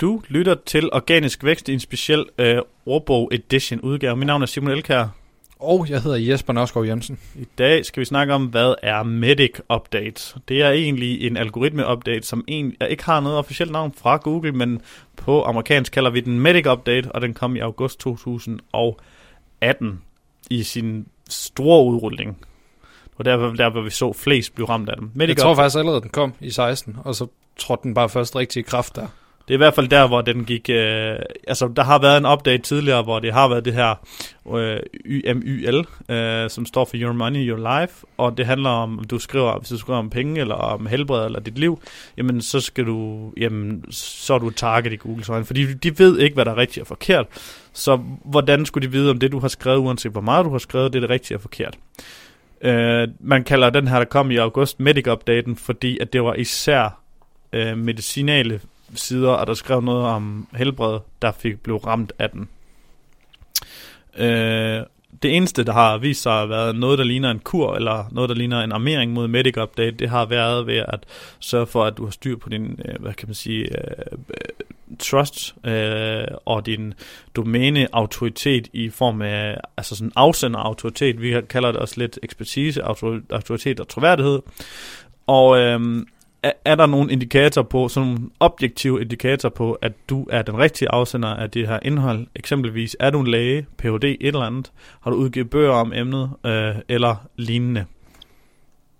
Du lytter til Organisk Vækst i en speciel øh, ordbog edition udgave. Mit navn er Simon Elkær. Og jeg hedder Jesper Nørskov Jensen. I dag skal vi snakke om, hvad er Medic Update. Det er egentlig en algoritme-update, som en, ikke har noget officielt navn fra Google, men på amerikansk kalder vi den Medic Update, og den kom i august 2018 i sin store udrulning. Og der, der hvor vi så flest blive ramt af dem. Medic jeg tror faktisk allerede, den kom i 16, og så trådte den bare først rigtig i kraft der. Det er i hvert fald der, hvor den gik... Øh, altså, der har været en update tidligere, hvor det har været det her øh, YMYL, øh, som står for Your Money, Your Life, og det handler om, du skriver, hvis du skriver om penge, eller om helbred, eller dit liv, jamen, så skal du, jamen, så er du target i Google, så, fordi de ved ikke, hvad der er rigtigt og forkert, så hvordan skulle de vide, om det, du har skrevet, uanset hvor meget du har skrevet, det er det rigtige og forkert? Øh, man kalder den her, der kom i august, Medic-updaten, fordi at det var især øh, medicinale sider, og der skrev noget om helbred, der fik blev ramt af den. Øh, det eneste, der har vist sig at være noget, der ligner en kur, eller noget, der ligner en armering mod Medic Update, det har været ved at sørge for, at du har styr på din, øh, hvad kan man sige, uh, trust uh, og din domæne-autoritet i form af altså sådan afsender-autoritet. Vi kalder det også lidt ekspertise, autoritet og troværdighed. Og øh, er, er der nogle indikator på, sådan nogle objektive indikator på, at du er den rigtige afsender af det her indhold? Eksempelvis, er du en læge, Ph.D., et eller andet? Har du udgivet bøger om emnet, øh, eller lignende?